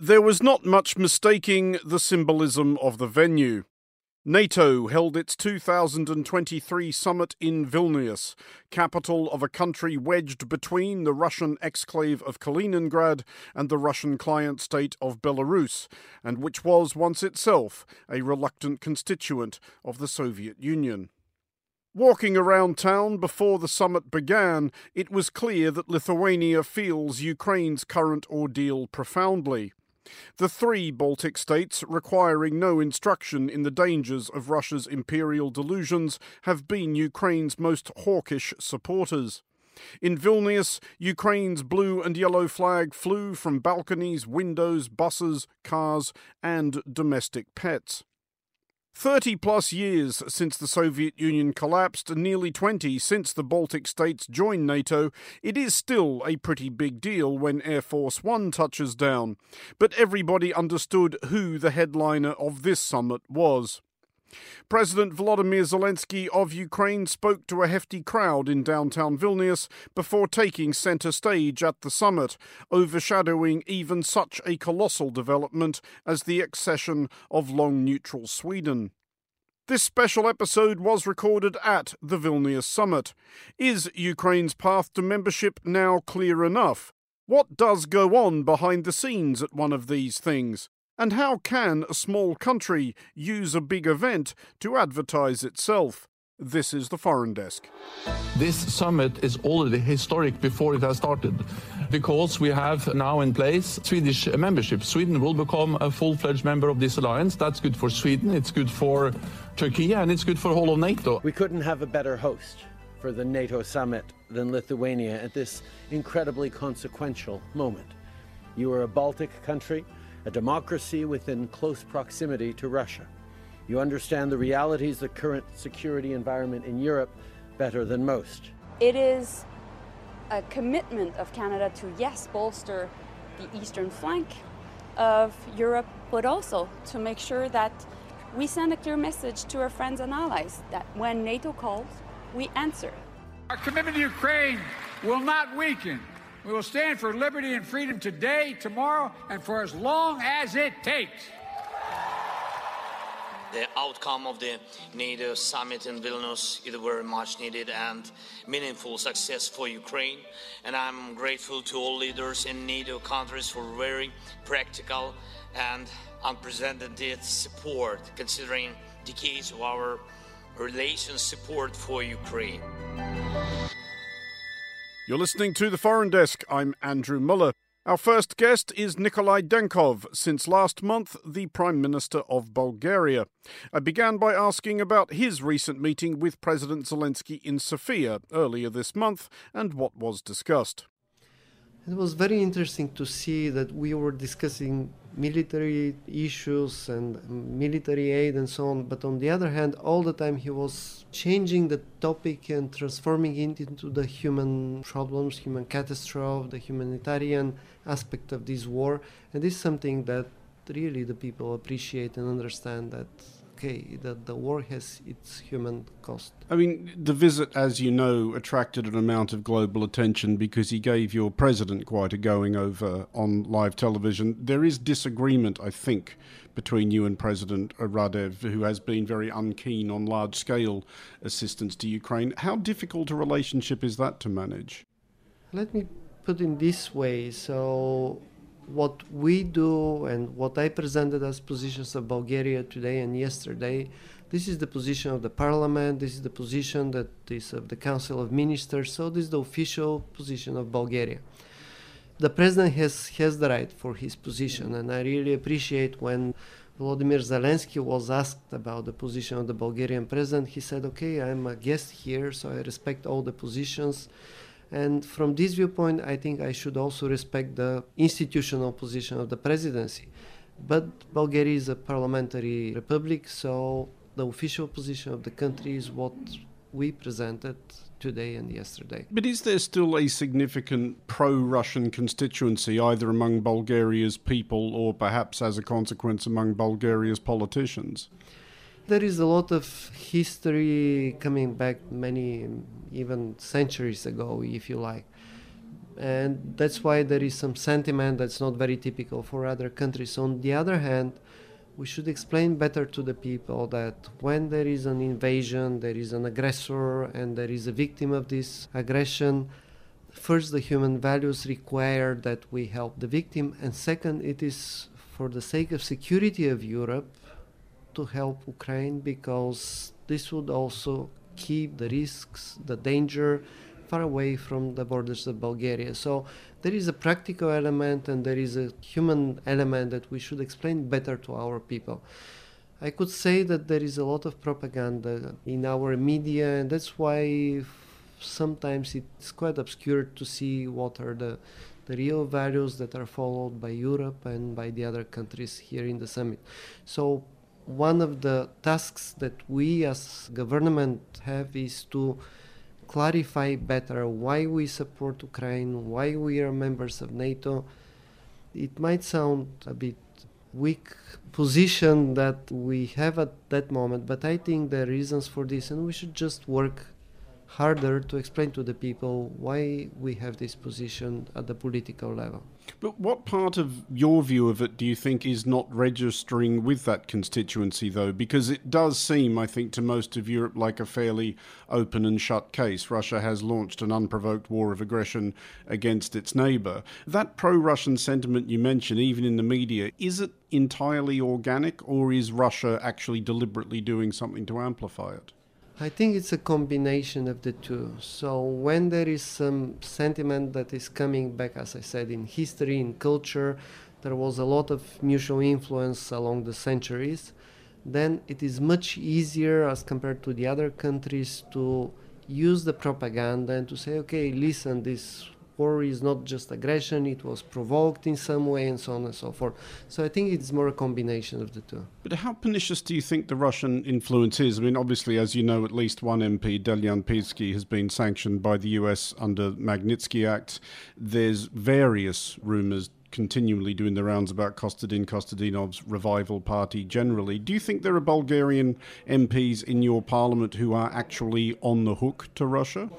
There was not much mistaking the symbolism of the venue. NATO held its 2023 summit in Vilnius, capital of a country wedged between the Russian exclave of Kaliningrad and the Russian client state of Belarus, and which was once itself a reluctant constituent of the Soviet Union. Walking around town before the summit began, it was clear that Lithuania feels Ukraine's current ordeal profoundly. The three Baltic states, requiring no instruction in the dangers of Russia's imperial delusions, have been Ukraine's most hawkish supporters. In Vilnius, Ukraine's blue and yellow flag flew from balconies, windows, buses, cars, and domestic pets. 30 plus years since the Soviet Union collapsed, and nearly 20 since the Baltic states joined NATO, it is still a pretty big deal when Air Force One touches down. But everybody understood who the headliner of this summit was. President Volodymyr Zelensky of Ukraine spoke to a hefty crowd in downtown Vilnius before taking centre stage at the summit, overshadowing even such a colossal development as the accession of long neutral Sweden. This special episode was recorded at the Vilnius summit. Is Ukraine's path to membership now clear enough? What does go on behind the scenes at one of these things? And how can a small country use a big event to advertise itself? This is the Foreign Desk. This summit is already historic before it has started because we have now in place Swedish membership. Sweden will become a full fledged member of this alliance. That's good for Sweden, it's good for Turkey, and it's good for all of NATO. We couldn't have a better host for the NATO summit than Lithuania at this incredibly consequential moment. You are a Baltic country a democracy within close proximity to Russia. You understand the realities of the current security environment in Europe better than most. It is a commitment of Canada to, yes, bolster the eastern flank of Europe, but also to make sure that we send a clear message to our friends and allies that when NATO calls, we answer. Our commitment to Ukraine will not weaken. We will stand for liberty and freedom today, tomorrow, and for as long as it takes. The outcome of the NATO summit in Vilnius is a very much needed and meaningful success for Ukraine. And I'm grateful to all leaders in NATO countries for very practical and unprecedented support, considering decades of our relations support for Ukraine. You're listening to the Foreign Desk. I'm Andrew Mueller. Our first guest is Nikolai Denkov, since last month the Prime Minister of Bulgaria. I began by asking about his recent meeting with President Zelensky in Sofia earlier this month and what was discussed. It was very interesting to see that we were discussing military issues and um, military aid and so on, but on the other hand, all the time he was changing the topic and transforming it into the human problems, human catastrophe, the humanitarian aspect of this war, and this is something that really the people appreciate and understand that okay, that the war has its human cost. I mean, the visit, as you know, attracted an amount of global attention because he gave your president quite a going over on live television. There is disagreement, I think, between you and President Radev, who has been very unkeen on large scale assistance to Ukraine. How difficult a relationship is that to manage? Let me put it in this way. So, what we do and what I presented as positions of Bulgaria today and yesterday, this is the position of the parliament, this is the position that is of the Council of Ministers, so this is the official position of Bulgaria. The president has, has the right for his position, and I really appreciate when Volodymyr Zelensky was asked about the position of the Bulgarian president, he said, Okay, I'm a guest here, so I respect all the positions and from this viewpoint, I think I should also respect the institutional position of the presidency. But Bulgaria is a parliamentary republic, so the official position of the country is what we presented today and yesterday. But is there still a significant pro Russian constituency, either among Bulgaria's people or perhaps as a consequence among Bulgaria's politicians? There is a lot of history coming back many, even centuries ago, if you like. And that's why there is some sentiment that's not very typical for other countries. On the other hand, we should explain better to the people that when there is an invasion, there is an aggressor, and there is a victim of this aggression, first, the human values require that we help the victim, and second, it is for the sake of security of Europe to help Ukraine because this would also keep the risks, the danger far away from the borders of Bulgaria. So there is a practical element and there is a human element that we should explain better to our people. I could say that there is a lot of propaganda in our media, and that's why sometimes it's quite obscure to see what are the, the real values that are followed by Europe and by the other countries here in the summit. So one of the tasks that we as government have is to clarify better why we support Ukraine, why we are members of NATO. It might sound a bit weak position that we have at that moment, but I think there are reasons for this, and we should just work harder to explain to the people why we have this position at the political level. But what part of your view of it do you think is not registering with that constituency, though? Because it does seem, I think, to most of Europe like a fairly open and shut case. Russia has launched an unprovoked war of aggression against its neighbour. That pro Russian sentiment you mention, even in the media, is it entirely organic, or is Russia actually deliberately doing something to amplify it? I think it's a combination of the two. So when there is some sentiment that is coming back, as I said, in history, in culture, there was a lot of mutual influence along the centuries, then it is much easier as compared to the other countries to use the propaganda and to say, okay, listen, this war is not just aggression, it was provoked in some way, and so on and so forth. So I think it's more a combination of the two. But how pernicious do you think the Russian influence is? I mean, obviously, as you know, at least one MP, Delian Peevski, has been sanctioned by the US under Magnitsky Act. There's various rumours continually doing the rounds about Kostadin Kostadinov's revival party generally. Do you think there are Bulgarian MPs in your parliament who are actually on the hook to Russia?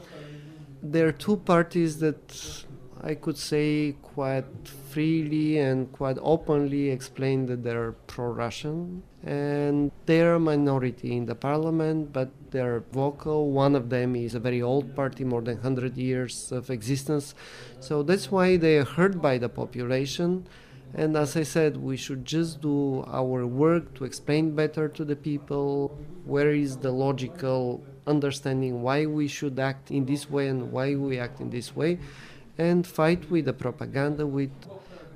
There are two parties that I could say quite freely and quite openly explain that they're pro-Russian, and they're a minority in the parliament, but they're vocal. One of them is a very old party, more than 100 years of existence, so that's why they are heard by the population. And as I said, we should just do our work to explain better to the people where is the logical understanding why we should act in this way and why we act in this way, and fight with the propaganda, with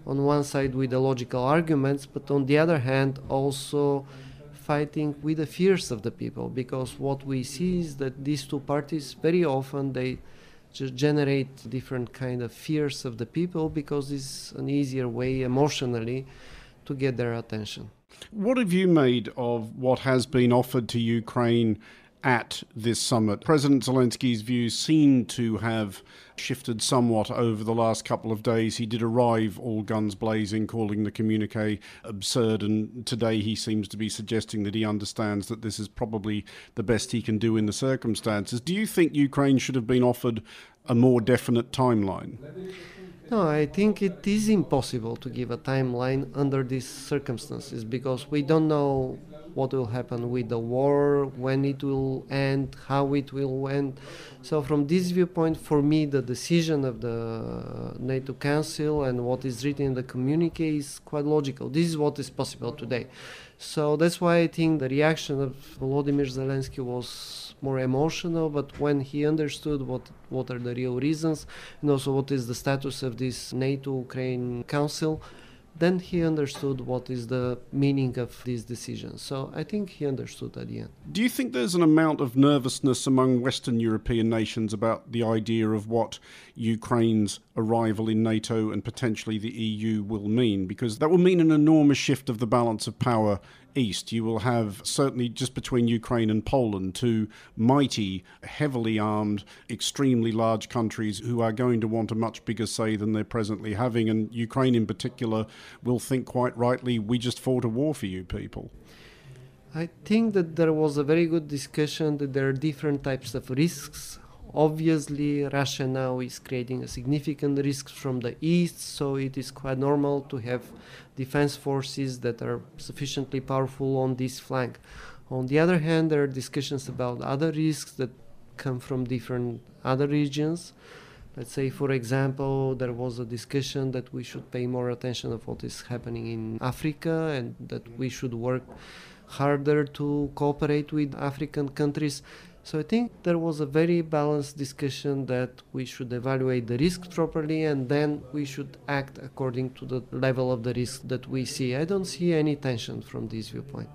on one side with the logical arguments, but on the other hand also fighting with the fears of the people, because what we see is that these two parties very often they just generate different kind of fears of the people because it's an easier way emotionally to get their attention. What have you made of what has been offered to Ukraine at this summit. President Zelensky's views seem to have shifted somewhat over the last couple of days. He did arrive all guns blazing, calling the communique absurd, and today he seems to be suggesting that he understands that this is probably the best he can do in the circumstances. Do you think Ukraine should have been offered a more definite timeline? No, I think it is impossible to give a timeline under these circumstances because we don't know what will happen with the war, when it will end, how it will end. So, from this viewpoint, for me, the decision of the NATO Council and what is written in the communique is quite logical. This is what is possible today. So, that's why I think the reaction of Volodymyr Zelensky was more emotional, but when he understood what, what are the real reasons and also what is the status of this NATO Ukraine Council, then he understood what is the meaning of these decisions. So I think he understood at the end. Do you think there's an amount of nervousness among Western European nations about the idea of what Ukraine's arrival in NATO and potentially the EU will mean? Because that will mean an enormous shift of the balance of power east, you will have certainly just between Ukraine and Poland two mighty, heavily armed, extremely large countries who are going to want a much bigger say than they're presently having. And Ukraine, in particular, will think quite rightly, we just fought a war for you people. I think that there was a very good discussion that there are different types of risks Obviously, Russia now is creating a significant risk from the east, so it is quite normal to have defense forces that are sufficiently powerful on this flank. On the other hand, there are discussions about other risks that come from different other regions. Let's say, for example, there was a discussion that we should pay more attention of what is happening in Africa and that we should work harder to cooperate with African countries. So I think there was a very balanced discussion that we should evaluate the risk properly and then we should act according to the level of the risk that we see. I don't see any tension from this viewpoint.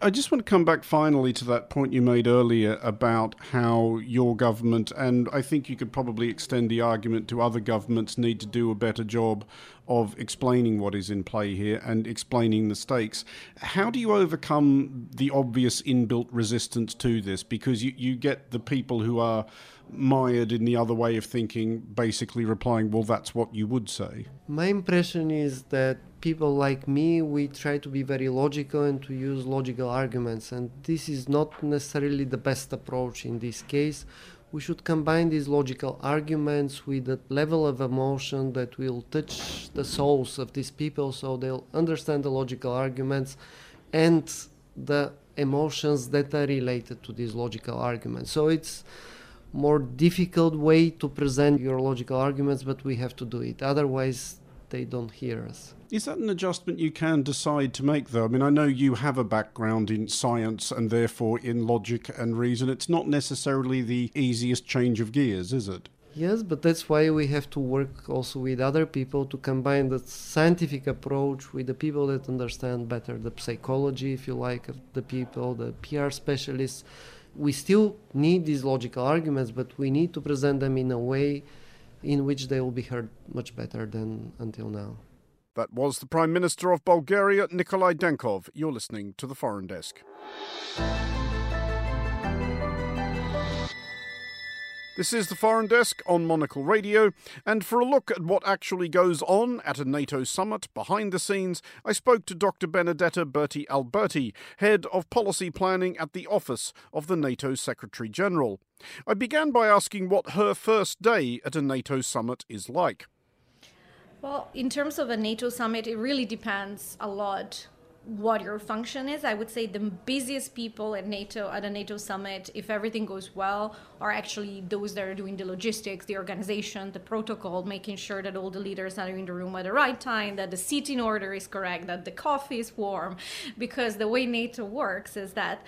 I just want to come back finally to that point you made earlier about how your government, and I think you could probably extend the argument to other governments, need to do a better job of explaining what is in play here and explaining the stakes. How do you overcome the obvious inbuilt resistance to this? Because you, you get the people who are mired in the other way of thinking, basically replying, well, that's what you would say. My impression is that people like me, we try to be very logical and to use logical arguments, and this is not necessarily the best approach in this case. We should combine these logical arguments with a level of emotion that will touch the souls of these people so they'll understand the logical arguments and the emotions that are related to these logical arguments. So it's more difficult way to present your logical arguments, but we have to do it. Otherwise, they don't hear us. Is that an adjustment you can decide to make, though? I mean, I know you have a background in science and therefore in logic and reason. It's not necessarily the easiest change of gears, is it? Yes, but that's why we have to work also with other people to combine the scientific approach with the people that understand better the psychology, if you like, of the people, the PR specialists. We still need these logical arguments, but we need to present them in a way in which they will be heard much better than until now. That was the Prime Minister of Bulgaria, Nikolai Denkov. You're listening to the Foreign Desk. This is the Foreign Desk on Monocle Radio, and for a look at what actually goes on at a NATO summit behind the scenes, I spoke to Dr. Benedetta Berti Alberti, Head of Policy Planning at the Office of the NATO Secretary General. I began by asking what her first day at a NATO summit is like. Well, in terms of a NATO summit, it really depends a lot what your function is. I would say the busiest people at NATO at a NATO summit, if everything goes well, are actually those that are doing the logistics, the organization, the protocol, making sure that all the leaders are in the room at the right time, that the seating order is correct, that the coffee is warm. Because the way NATO works is that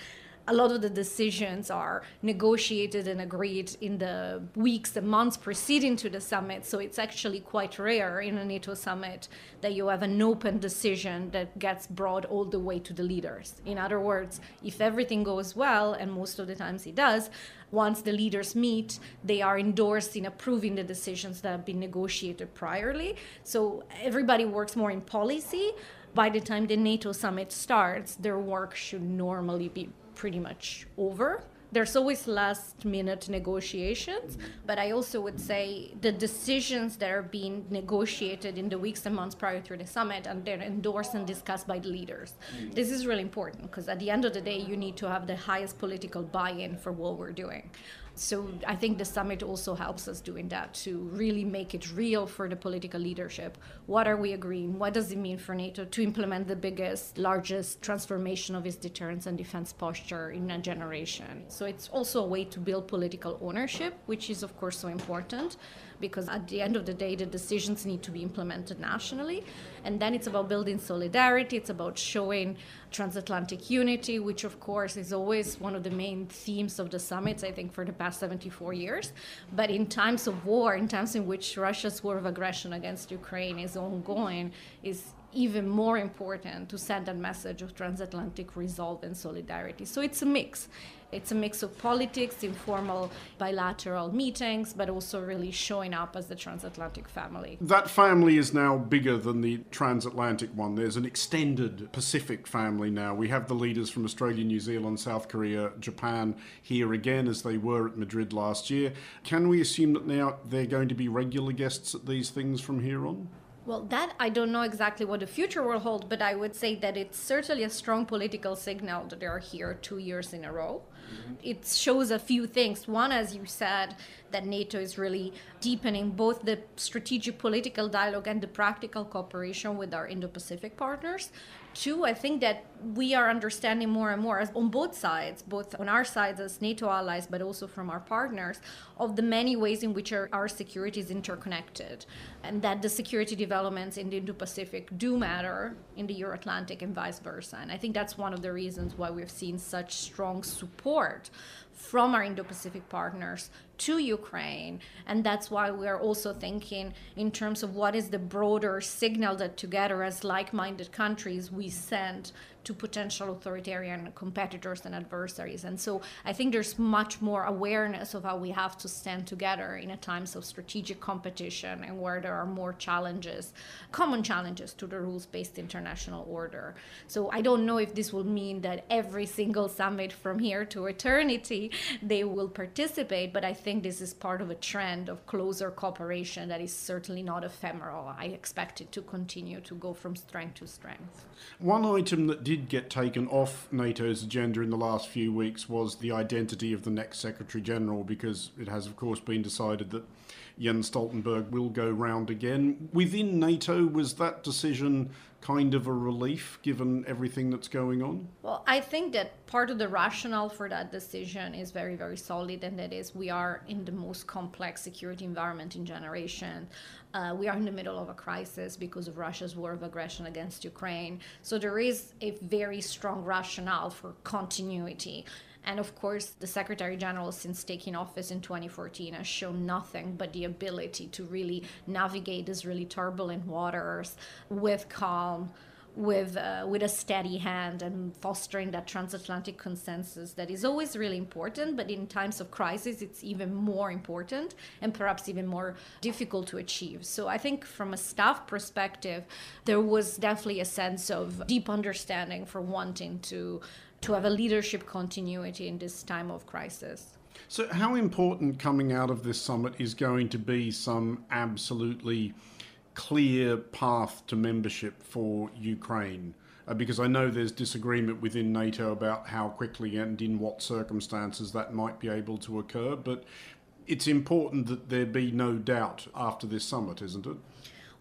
a lot of the decisions are negotiated and agreed in the weeks and months preceding to the summit. So it's actually quite rare in a NATO summit that you have an open decision that gets brought all the way to the leaders. In other words, if everything goes well, and most of the times it does, once the leaders meet, they are endorsing, approving the decisions that have been negotiated priorly. So everybody works more in policy. By the time the NATO summit starts, their work should normally be pretty much over. There's always last minute negotiations, but I also would say the decisions that are being negotiated in the weeks and months prior to the summit and they're endorsed and discussed by the leaders. Mm. This is really important because at the end of the day, you need to have the highest political buy in for what we're doing. So I think the summit also helps us doing that to really make it real for the political leadership. What are we agreeing? What does it mean for NATO to implement the biggest, largest transformation of its deterrence and defense posture in a generation? So it's also a way to build political ownership, which is, of course, so important because at the end of the day, the decisions need to be implemented nationally. And then it's about building solidarity, it's about showing transatlantic unity, which, of course, is always one of the main themes of the summits, I think, for the past 74 years. But in times of war, in times in which Russia's war of aggression against Ukraine is ongoing, is even more important to send that message of transatlantic resolve and solidarity. So it's a mix. It's a mix of politics, informal bilateral meetings, but also really showing up as the transatlantic family. That family is now bigger than the transatlantic one. There's an extended Pacific family now. We have the leaders from Australia, New Zealand, South Korea, Japan here again, as they were at Madrid last year. Can we assume that now they're going to be regular guests at these things from here on? Well, that I don't know exactly what the future will hold, but I would say that it's certainly a strong political signal that they are here two years in a row It shows a few things. One, as you said, that NATO is really deepening both the strategic political dialogue and the practical cooperation with our Indo Pacific partners. Two, I think that we are understanding more and more on both sides, both on our sides as NATO allies, but also from our partners, of the many ways in which our, our security is interconnected, and that the security developments in the Indo Pacific do matter in the Euro Atlantic and vice versa. And I think that's one of the reasons why we've seen such strong support from our Indo Pacific partners to Ukraine. And that's why we are also thinking in terms of what is the broader signal that together, as like minded countries, we send to potential authoritarian competitors and adversaries. And so I think there's much more awareness of how we have to stand together in a times of strategic competition and where there are more challenges, common challenges to the rules-based international order. So I don't know if this will mean that every single summit from here to eternity they will participate, but I think this is part of a trend of closer cooperation that is certainly not ephemeral. I expect it to continue to go from strength to strength. One item that did get taken off NATO's agenda in the last few weeks was the identity of the next Secretary General, because it has, of course, been decided that Jens Stoltenberg will go round again. Within NATO, was that decision kind of a relief given everything that's going on? Well, I think that part of the rationale for that decision is very, very solid, and that is we are in the most complex security environment in generation. Uh, we are in the middle of a crisis because of Russia's war of aggression against Ukraine. So there is a very strong rationale for continuity. And of course, the Secretary General, since taking office in 2014, has shown nothing but the ability to really navigate these really turbulent waters with calm, with uh, with a steady hand and fostering that transatlantic consensus that is always really important but in times of crisis it's even more important and perhaps even more difficult to achieve. So i think from a staff perspective there was definitely a sense of deep understanding for wanting to to have a leadership continuity in this time of crisis. So, how important coming out of this summit is going to be some absolutely clear path to membership for Ukraine? Uh, because I know there's disagreement within NATO about how quickly and in what circumstances that might be able to occur, but it's important that there be no doubt after this summit, isn't it?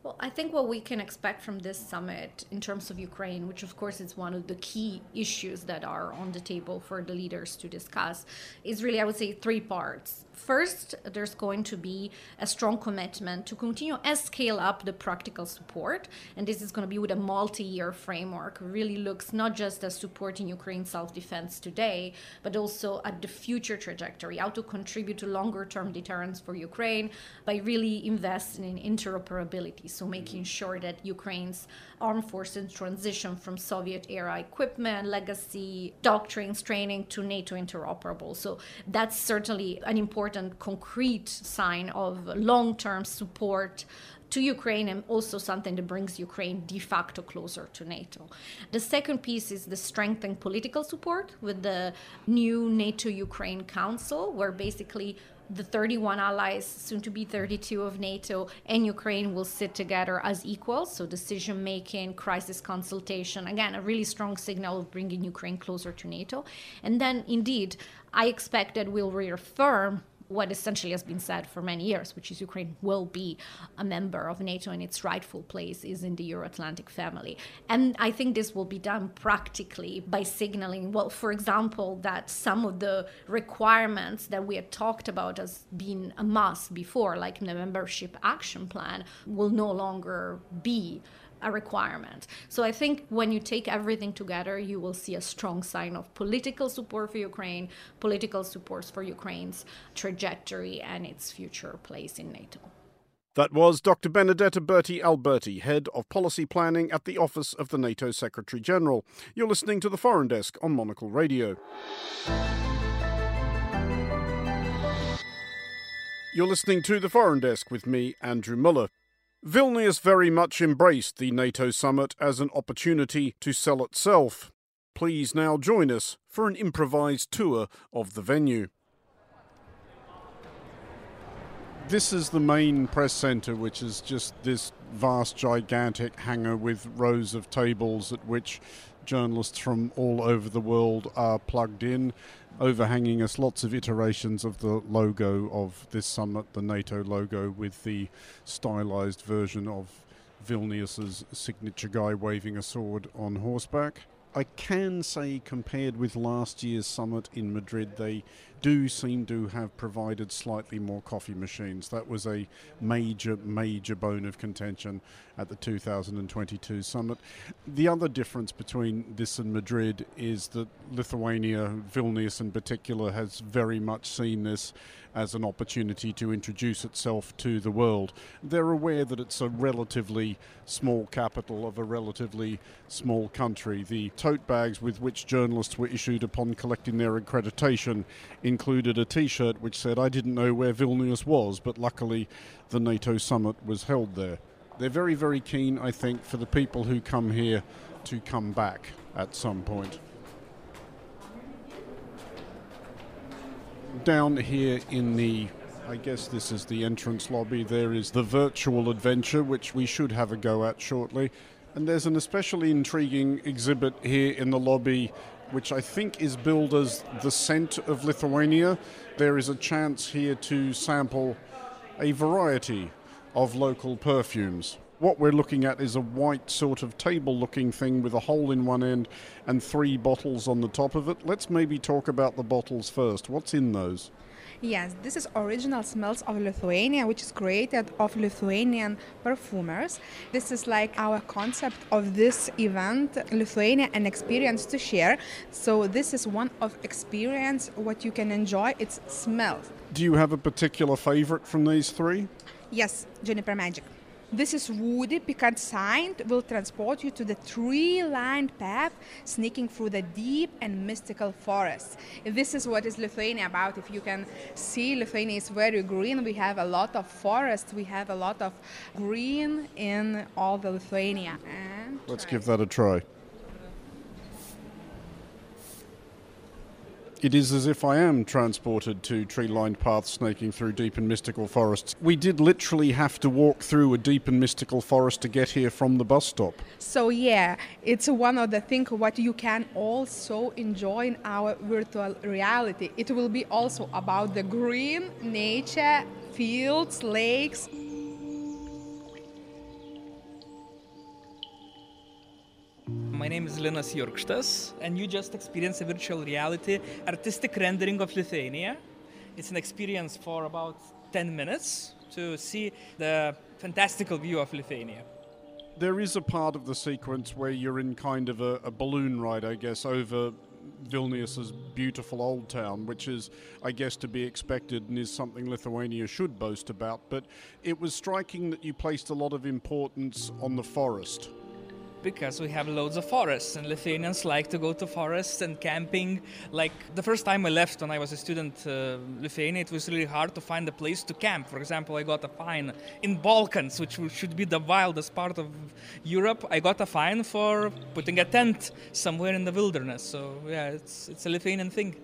Well, I think what we can expect from this summit in terms of Ukraine, which of course is one of the key issues that are on the table for the leaders to discuss, is really, I would say, three parts. First, there's going to be a strong commitment to continue and scale up the practical support. And this is going to be with a multi year framework. Really looks not just at supporting Ukraine self defense today, but also at the future trajectory, how to contribute to longer term deterrence for Ukraine by really investing in interoperability. So, making mm-hmm. sure that Ukraine's armed forces transition from Soviet era equipment, legacy, doctrines, training to NATO interoperable. So, that's certainly an important important concrete sign of long term support to Ukraine and also something that brings Ukraine de facto closer to NATO. The second piece is the strengthened political support with the new NATO Ukraine Council, where basically the 31 allies, soon to be 32 of NATO, and Ukraine will sit together as equals. So, decision making, crisis consultation again, a really strong signal of bringing Ukraine closer to NATO. And then, indeed, I expect that we'll reaffirm what essentially has been said for many years, which is Ukraine will be a member of NATO and its rightful place is in the Euro Atlantic family. And I think this will be done practically by signaling, well, for example, that some of the requirements that we had talked about as being a must before, like the membership action plan, will no longer be a requirement. So I think when you take everything together, you will see a strong sign of political support for Ukraine, political support for Ukraine's trajectory and its future place in NATO. That was Dr. Benedetta Berti Alberti, Head of Policy Planning at the Office of the NATO Secretary General. You're listening to the Foreign Desk on Monocle Radio. You're listening to the Foreign Desk with me, Andrew Mueller. Vilnius very much embraced the NATO summit as an opportunity to sell itself. Please now join us for an improvised tour of the venue. This is the main press centre, which is just this vast, gigantic hangar with rows of tables at which journalists from all over the world are plugged in. Overhanging us, lots of iterations of the logo of this summit, the NATO logo, with the stylized version of Vilnius's signature guy waving a sword on horseback. I can say, compared with last year's summit in Madrid, they do seem to have provided slightly more coffee machines. That was a major, major bone of contention at the 2022 summit. The other difference between this and Madrid is that Lithuania, Vilnius in particular, has very much seen this as an opportunity to introduce itself to the world. They're aware that it's a relatively small capital of a relatively small country. The tote bags with which journalists were issued upon collecting their accreditation included a t shirt which said, I didn't know where Vilnius was, but luckily the NATO summit was held there. They're very, very keen, I think, for the people who come here to come back at some point. Down here in the I guess this is the entrance lobby. There is the virtual adventure, which we should have a go at shortly. And there's an especially intriguing exhibit here in the lobby, which I think is billed as the scent of Lithuania. There is a chance here to sample a variety of local perfumes. What we're looking at is a white sort of table looking thing with a hole in one end and three bottles on the top of it. Let's maybe talk about the bottles first. What's in those? Yes, this is original smells of Lithuania, which is created of Lithuanian perfumers. This is like our concept of this event, Lithuania, an experience to share. So this is one of experience what you can enjoy. It's smells. Do you have a particular favorite from these three? Yes, Juniper Magic. This is woody Picard Saint will transport you to the tree-lined path sneaking through the deep and mystical forest. This is what is Lithuania about. If you can see, Lithuania is very green. We have a lot of forests. We have a lot of green in all the Lithuania. And Let's give that a try. It is as if I am transported to tree lined paths snaking through deep and mystical forests. We did literally have to walk through a deep and mystical forest to get here from the bus stop. So, yeah, it's one of the things what you can also enjoy in our virtual reality. It will be also about the green nature, fields, lakes, My name is Linas Jurkštas, and you just experienced a virtual reality artistic rendering of Lithuania. It's an experience for about 10 minutes to see the fantastical view of Lithuania. There is a part of the sequence where you're in kind of a, a balloon ride, I guess, over Vilnius's beautiful old town, which is, I guess, to be expected and is something Lithuania should boast about. But it was striking that you placed a lot of importance on the forest because we have loads of forests and Lithuanians like to go to forests and camping. Like the first time I left when I was a student uh, Lithuania, it was really hard to find a place to camp. For example, I got a fine in Balkans, which should be the wildest part of Europe. I got a fine for putting a tent somewhere in the wilderness. So yeah, it's it's a Lithuanian thing.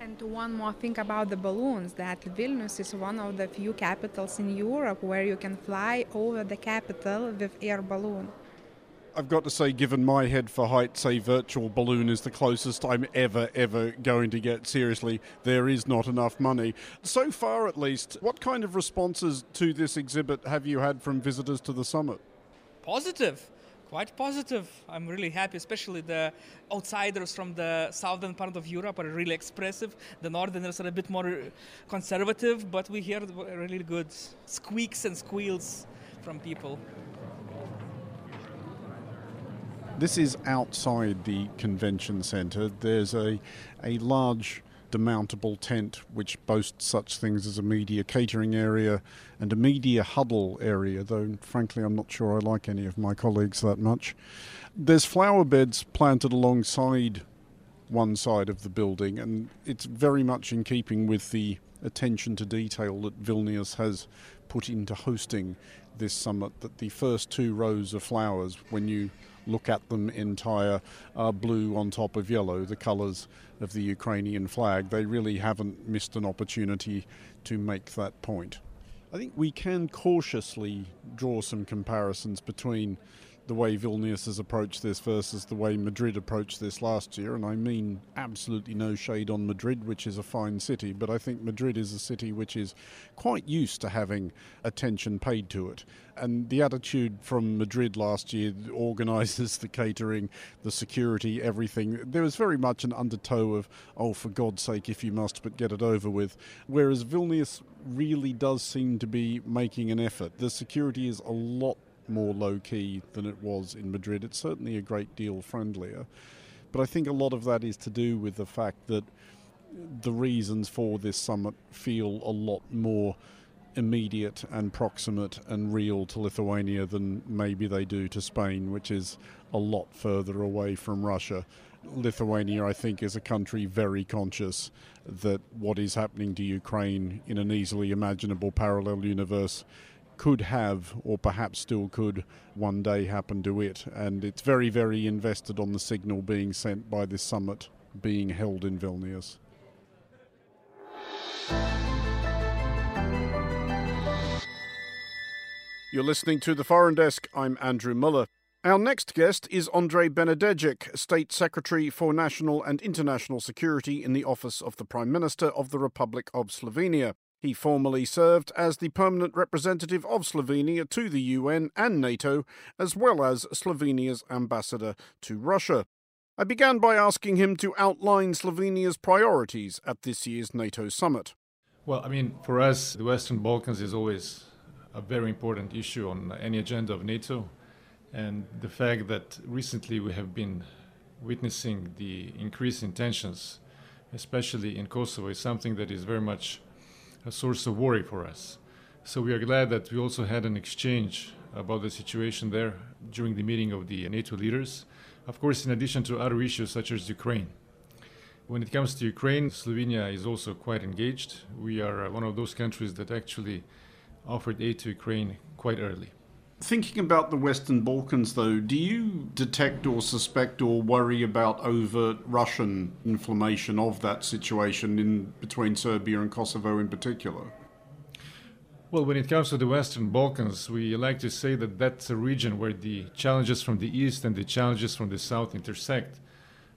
And one more thing about the balloons that Vilnius is one of the few capitals in Europe where you can fly over the capital with air balloon. I've got to say, given my head for heights, a virtual balloon is the closest I'm ever, ever going to get. Seriously, there is not enough money. So far, at least, what kind of responses to this exhibit have you had from visitors to the summit? Positive. Quite positive. I'm really happy, especially the outsiders from the southern part of Europe are really expressive. The northerners are a bit more conservative, but we hear really good squeaks and squeals from people. This is outside the convention centre. There's a, a large demountable tent which boasts such things as a media catering area and a media huddle area, though frankly I'm not sure I like any of my colleagues that much. There's flower beds planted alongside one side of the building, and it's very much in keeping with the attention to detail that Vilnius has put into hosting this summit that the first two rows of flowers, when you look at them entire uh, blue on top of yellow, the colours of the Ukrainian flag. They really haven't missed an opportunity to make that point. I think we can cautiously draw some comparisons between the way Vilnius has approached this versus the way Madrid approached this last year. And I mean absolutely no shade on Madrid, which is a fine city, but I think Madrid is a city which is quite used to having attention paid to it. And the attitude from Madrid last year, organisers, the catering, the security, everything, there was very much an undertow of, oh, for God's sake, if you must, but get it over with. Whereas Vilnius really does seem to be making an effort. The security is a lot more low key than it was in Madrid. It's certainly a great deal friendlier. But I think a lot of that is to do with the fact that the reasons for this summit feel a lot more immediate and proximate and real to Lithuania than maybe they do to Spain, which is a lot further away from Russia. Lithuania, I think, is a country very conscious that what is happening to Ukraine in an easily imaginable parallel universe could have, or perhaps still could, one day happen to it. And it's very, very invested on the signal being sent by this summit being held in Vilnius. You're listening to the Foreign Desk. I'm Andrew Mueller. Our next guest is Andrej Benedejcic, State Secretary for National and International Security in the Office of the Prime Minister of the Republic of Slovenia. He formerly served as the permanent representative of Slovenia to the UN and NATO, as well as Slovenia's ambassador to Russia. I began by asking him to outline Slovenia's priorities at this year's NATO summit. Well, I mean, for us, the Western Balkans is always a very important issue on any agenda of NATO. And the fact that recently we have been witnessing the increase in tensions, especially in Kosovo, is something that is very much a source of worry for us. So we are glad that we also had an exchange about the situation there during the meeting of the NATO leaders. Of course, in addition to other issues such as Ukraine. When it comes to Ukraine, Slovenia is also quite engaged. We are uh, one of those countries that actually offered aid to Ukraine quite early. Thinking about the Western Balkans, though, do you detect or suspect or worry about overt Russian inflammation of that situation in between Serbia and Kosovo in particular? Well, when it comes to the Western Balkans, we like to say that that's a region where the challenges from the east and the challenges from the south intersect.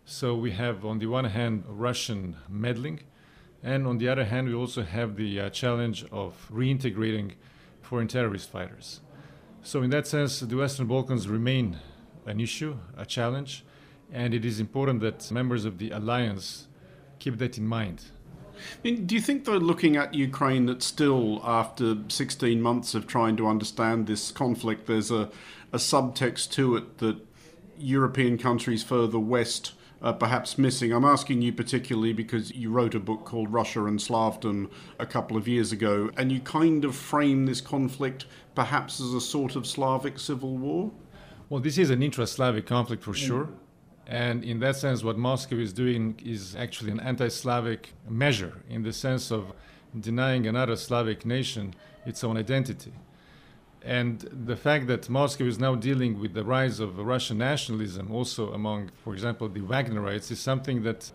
So we have, on the one hand, Russian meddling, and on the other hand, we also have the uh, challenge of reintegrating foreign terrorist fighters. So, in that sense, the Western Balkans remain an issue, a challenge, and it is important that members of the alliance keep that in mind. Do you think, though, looking at Ukraine, that still, after 16 months of trying to understand this conflict, there's a, a subtext to it that European countries further west are perhaps missing? I'm asking you particularly because you wrote a book called Russia and Slavdom a couple of years ago, and you kind of frame this conflict perhaps as a sort of Slavic civil war? Well, this is an intra Slavic conflict for mm. sure. And in that sense, what Moscow is doing is actually an anti Slavic measure in the sense of denying another Slavic nation its own identity. And the fact that Moscow is now dealing with the rise of Russian nationalism, also among, for example, the Wagnerites, is something that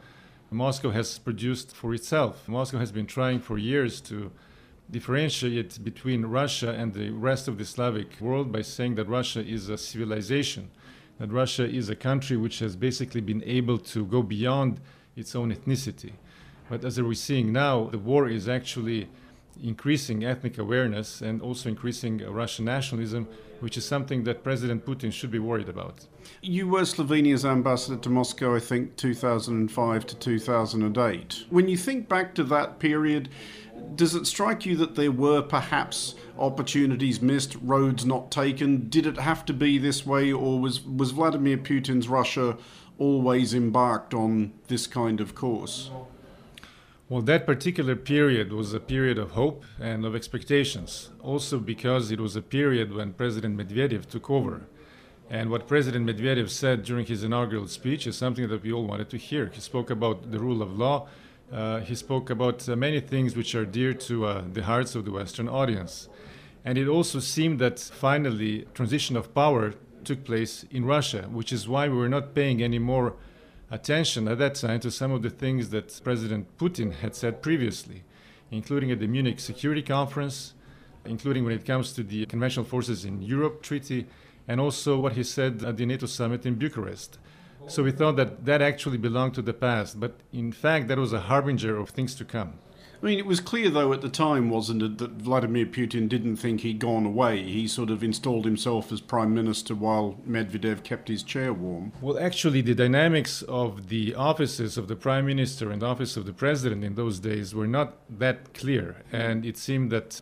Moscow has produced for itself. Moscow has been trying for years to differentiate between Russia and the rest of the Slavic world by saying that Russia is a civilization, that Russia is a country which has basically been able to go beyond its own ethnicity. But as we're seeing now, the war is actually increasing ethnic awareness and also increasing uh, Russian nationalism, which is something that President Putin should be worried about. You were Slovenia's ambassador to Moscow, I think, 2005 to 2008. When you think back to that period, does it strike you that there were perhaps opportunities missed, roads not taken? Did it have to be this way, or was, was Vladimir Putin's Russia always embarked on this kind of course? Well, that particular period was a period of hope and of expectations, also because it was a period when President Medvedev took over. And what President Medvedev said during his inaugural speech is something that we all wanted to hear. He spoke about the rule of law, uh, he spoke about uh, many things which are dear to uh, the hearts of the Western audience. And it also seemed that finally transition of power took place in Russia, which is why we were not paying any more attention at that time to some of the things that President Putin had said previously, including at the Munich Security Conference, including when it comes to the conventional forces in Europe treaty, and also what he said at the NATO summit in Bucharest. So we thought that that actually belonged to the past, but in fact, that was a harbinger of things to come. I mean, it was clear, though, at the time, wasn't it, that Vladimir Putin didn't think he'd gone away. He sort of installed himself as prime minister while Medvedev kept his chair warm. Well, actually, the dynamics of the offices of the prime minister and office of the president in those days were not that clear. And it seemed that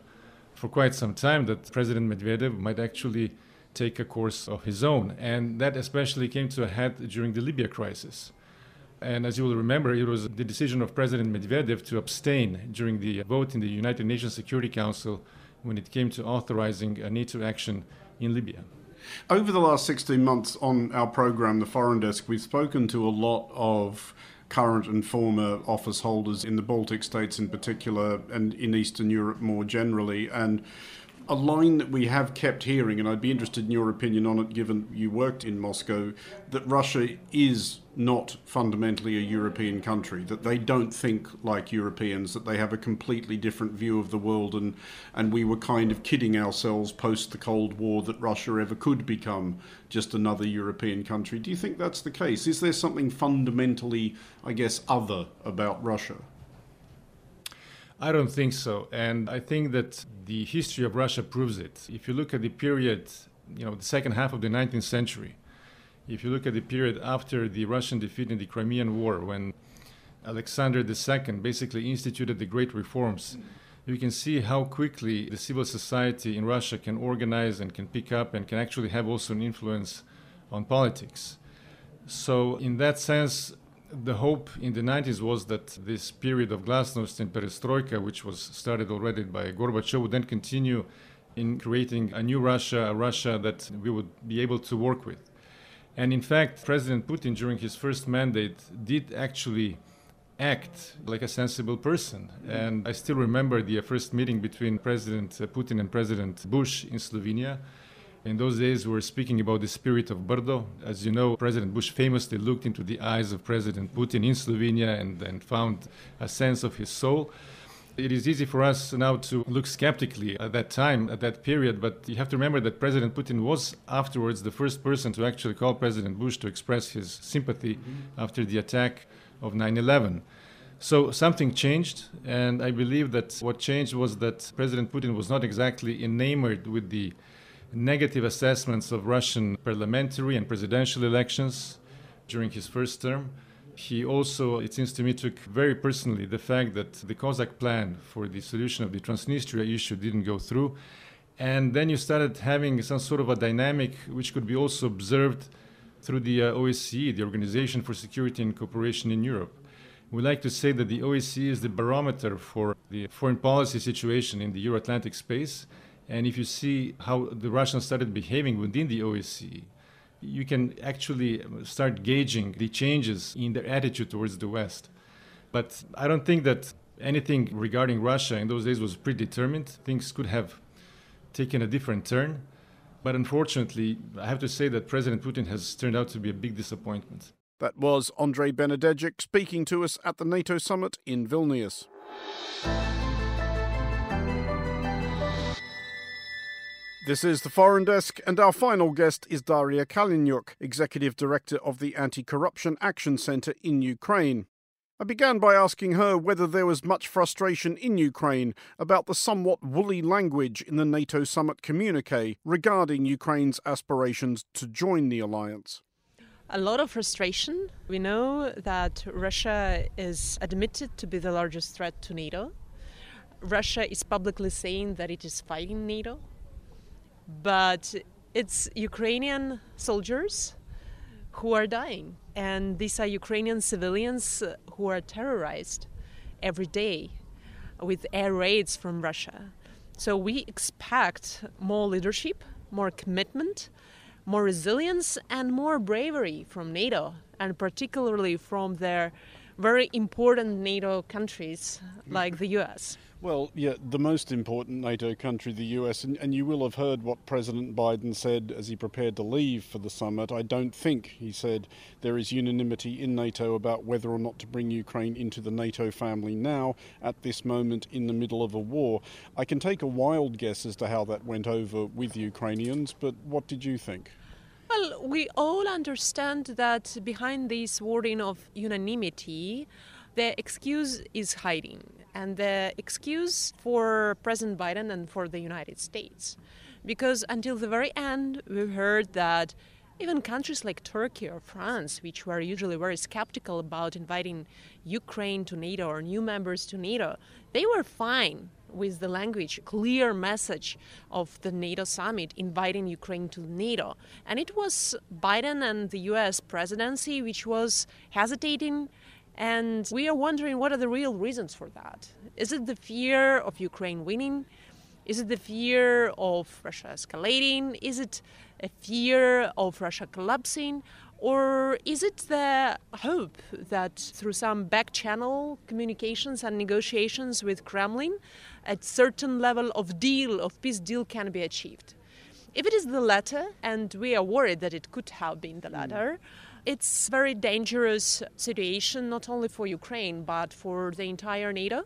for quite some time that President Medvedev might actually take a course of his own. And that especially came to a head during the Libya crisis. And as you will remember, it was the decision of President Medvedev to abstain during the vote in the United Nations Security Council when it came to authorizing a NATO action in Libya. Over the last 16 months on our program, The Foreign Desk, we've spoken to a lot of current and former office holders in the Baltic states in particular and in Eastern Europe more generally. And a line that we have kept hearing, and I'd be interested in your opinion on it given you worked in Moscow, that Russia is not fundamentally a European country, that they don't think like Europeans, that they have a completely different view of the world, and, and we were kind of kidding ourselves post the Cold War that Russia ever could become just another European country. Do you think that's the case? Is there something fundamentally, I guess, other about Russia? I don't think so. And I think that the history of Russia proves it. If you look at the period, you know, the second half of the 19th century, if you look at the period after the Russian defeat in the Crimean War, when Alexander II basically instituted the great reforms, you can see how quickly the civil society in Russia can organize and can pick up and can actually have also an influence on politics. So, in that sense, the hope in the 90s was that this period of glasnost and perestroika, which was started already by Gorbachev, would then continue in creating a new Russia, a Russia that we would be able to work with. And in fact, President Putin, during his first mandate, did actually act like a sensible person. And I still remember the first meeting between President uh, Putin and President Bush in Slovenia in those days, we were speaking about the spirit of Brdo. As you know, President Bush famously looked into the eyes of President Putin in Slovenia and, and found a sense of his soul. It is easy for us now to look skeptically at that time, at that period, but you have to remember that President Putin was afterwards the first person to actually call President Bush to express his sympathy mm-hmm. after the attack of 9 11. So something changed, and I believe that what changed was that President Putin was not exactly enamored with the negative assessments of Russian parliamentary and presidential elections during his first term. He also, it seems to me, took very personally the fact that the Kozak plan for the solution of the Transnistria issue didn't go through. And then you started having some sort of a dynamic which could be also observed through the uh, OSCE, the Organization for Security and Cooperation in Europe. We like to say that the OSCE is the barometer for the foreign policy situation in the Euro Atlantic space. And if you see how the Russians started behaving within the OSCE, you can actually start gauging the changes in their attitude towards the West. But I don't think that anything regarding Russia in those days was predetermined. Things could have taken a different turn. But unfortunately, I have to say that President Putin has turned out to be a big disappointment. That was Andrej Benedejcic speaking to us at the NATO summit in Vilnius. This is the Foreign Desk, and our final guest is Daria Kaleniuk, Executive Director of the Anti Corruption Action Center in Ukraine. I began by asking her whether there was much frustration in Ukraine about the somewhat woolly language in the NATO summit communique regarding Ukraine's aspirations to join the alliance. A lot of frustration. We know that Russia is admitted to be the largest threat to NATO. Russia is publicly saying that it is fighting NATO but it's Ukrainian soldiers who are dying. And these are Ukrainian civilians uh, who are terrorized every day with air raids from Russia. So we expect more leadership, more commitment, more resilience, and more bravery from NATO, and particularly from their very important NATO countries like mm-hmm. the US. Well, yeah, the most important NATO country, the US, and, and, you will have heard what President Biden said as he prepared to leave for the summit. I don't think, he said, there is unanimity in NATO about whether or not to bring Ukraine into the NATO family now, at this moment in the middle of a war. I can take a wild guess as to how that went over with Ukrainians, but what did you think? Well, we all understand that behind this wording of unanimity, the excuse is hiding, and the excuse for President Biden and for the United States. Because until the very end, we heard that even countries like Turkey or France, which were usually very skeptical about inviting Ukraine to NATO or new members to NATO, they were fine with the language, clear message of the NATO summit inviting Ukraine to NATO. And it was Biden and the US presidency which was hesitating and we are wondering what are the real reasons for that. Is it the fear of Ukraine winning? Is it the fear of Russia escalating? Is it a fear of Russia collapsing? Or is it the hope that through some back channel communications and negotiations with Kremlin, a certain level of deal, of peace deal, can be achieved? If it is the latter, and we are worried that it could have been the latter, mm it's very dangerous situation, not only for Ukraine, but for the entire NATO.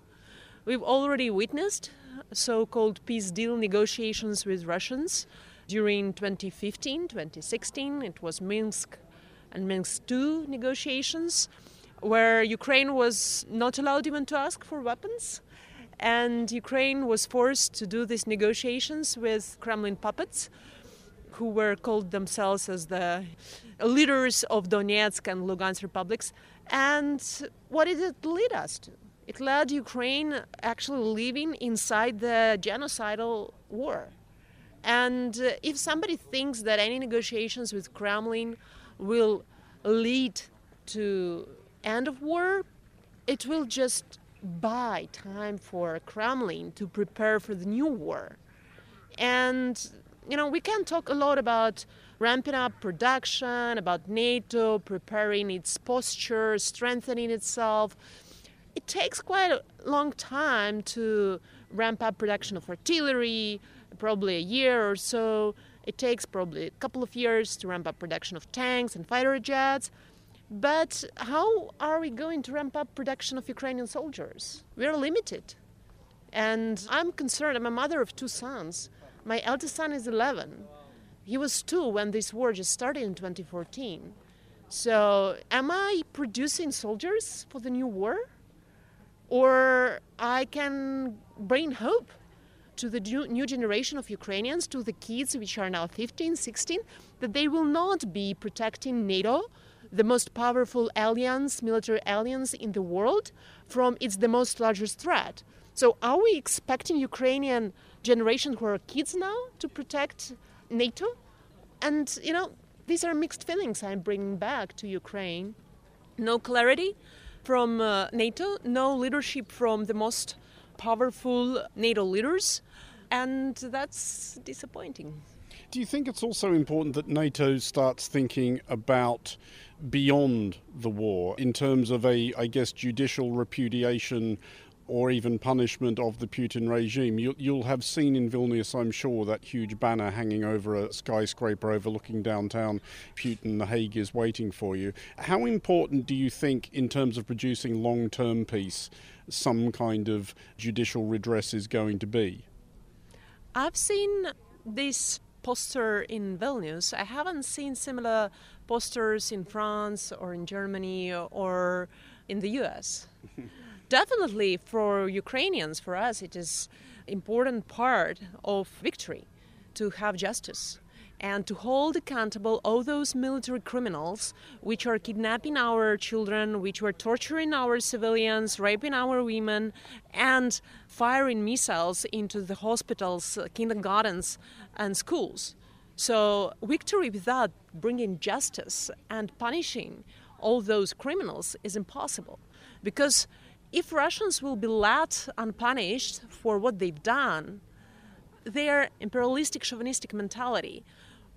We've already witnessed so called peace deal negotiations with Russians during 2015, 2016. It was Minsk and Minsk II negotiations, where Ukraine was not allowed even to ask for weapons. And Ukraine was forced to do these negotiations with Kremlin puppets who were called themselves as the leaders of Donetsk and Lugansk republics. And what did it lead us to? It led Ukraine actually living inside the genocidal war. And uh, if somebody thinks that any negotiations with Kremlin will lead to end of war, it will just buy time for Kremlin to prepare for the new war. And you know, we can talk a lot about ramping up production, about NATO preparing its posture, strengthening itself. It takes quite a long time to ramp up production of artillery, probably a year or so. It takes probably a couple of years to ramp up production of tanks and fighter jets. But how are we going to ramp up production of Ukrainian soldiers? We're limited. And I'm concerned. I'm a mother of two sons. My eldest son is 11. He was two when this war just started in 2014. So, am I producing soldiers for the new war? Or I can bring hope to the new generation of Ukrainians, to the kids which are now 15, 16, that they will not be protecting NATO, the most powerful alliance, military alliance in the world, from its the most largest threat. So, are we expecting Ukrainian generation who are kids now to protect NATO. And, you know, these are mixed feelings I'm bringing back to Ukraine. No clarity from uh, NATO, no leadership from the most powerful NATO leaders, and that's disappointing. Do you think it's also important that NATO starts thinking about beyond the war in terms of a, I guess, judicial repudiation or even punishment of the Putin regime. You, will have seen in Vilnius, I'm sure, that huge banner hanging over a skyscraper overlooking downtown Putin. The Hague is waiting for you. How important do you think, in terms of producing long term peace, some kind of judicial redress is going to be? I've seen this poster in Vilnius. I haven't seen similar posters in France or in Germany or in the US. definitely for Ukrainians, for us, it is important part of victory to have justice and to hold accountable all those military criminals which are kidnapping our children, which were torturing our civilians, raping our women, and firing missiles into the hospitals, uh, kindergartens, and schools. So, victory without bringing justice and punishing all those criminals is impossible because if Russians will be left unpunished for what they've done, their imperialistic chauvinistic mentality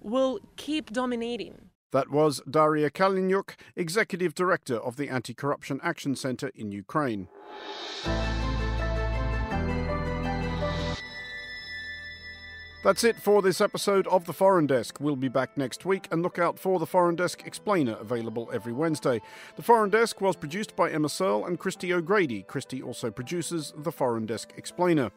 will keep dominating. That was Daria Kaleniuk, Executive Director of the Anti Corruption Action Center in Ukraine. That's it for this episode of The Foreign Desk. We'll be back next week and look out for The Foreign Desk Explainer, available every Wednesday. The Foreign Desk was produced by Emma Searle and Christy O'Grady. Christy also produces The Foreign Desk Explainer.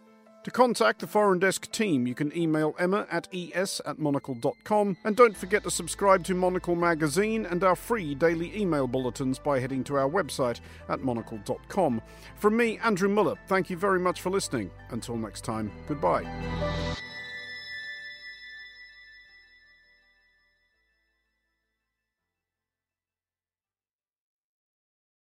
To contact the Foreign Desk team, you can email emma at es at monocle.com. And don't forget to subscribe to Monocle Magazine and our free daily email bulletins by heading to our website at monocle.com. From me, Andrew Mueller, thank you very much for listening. Until next time, goodbye.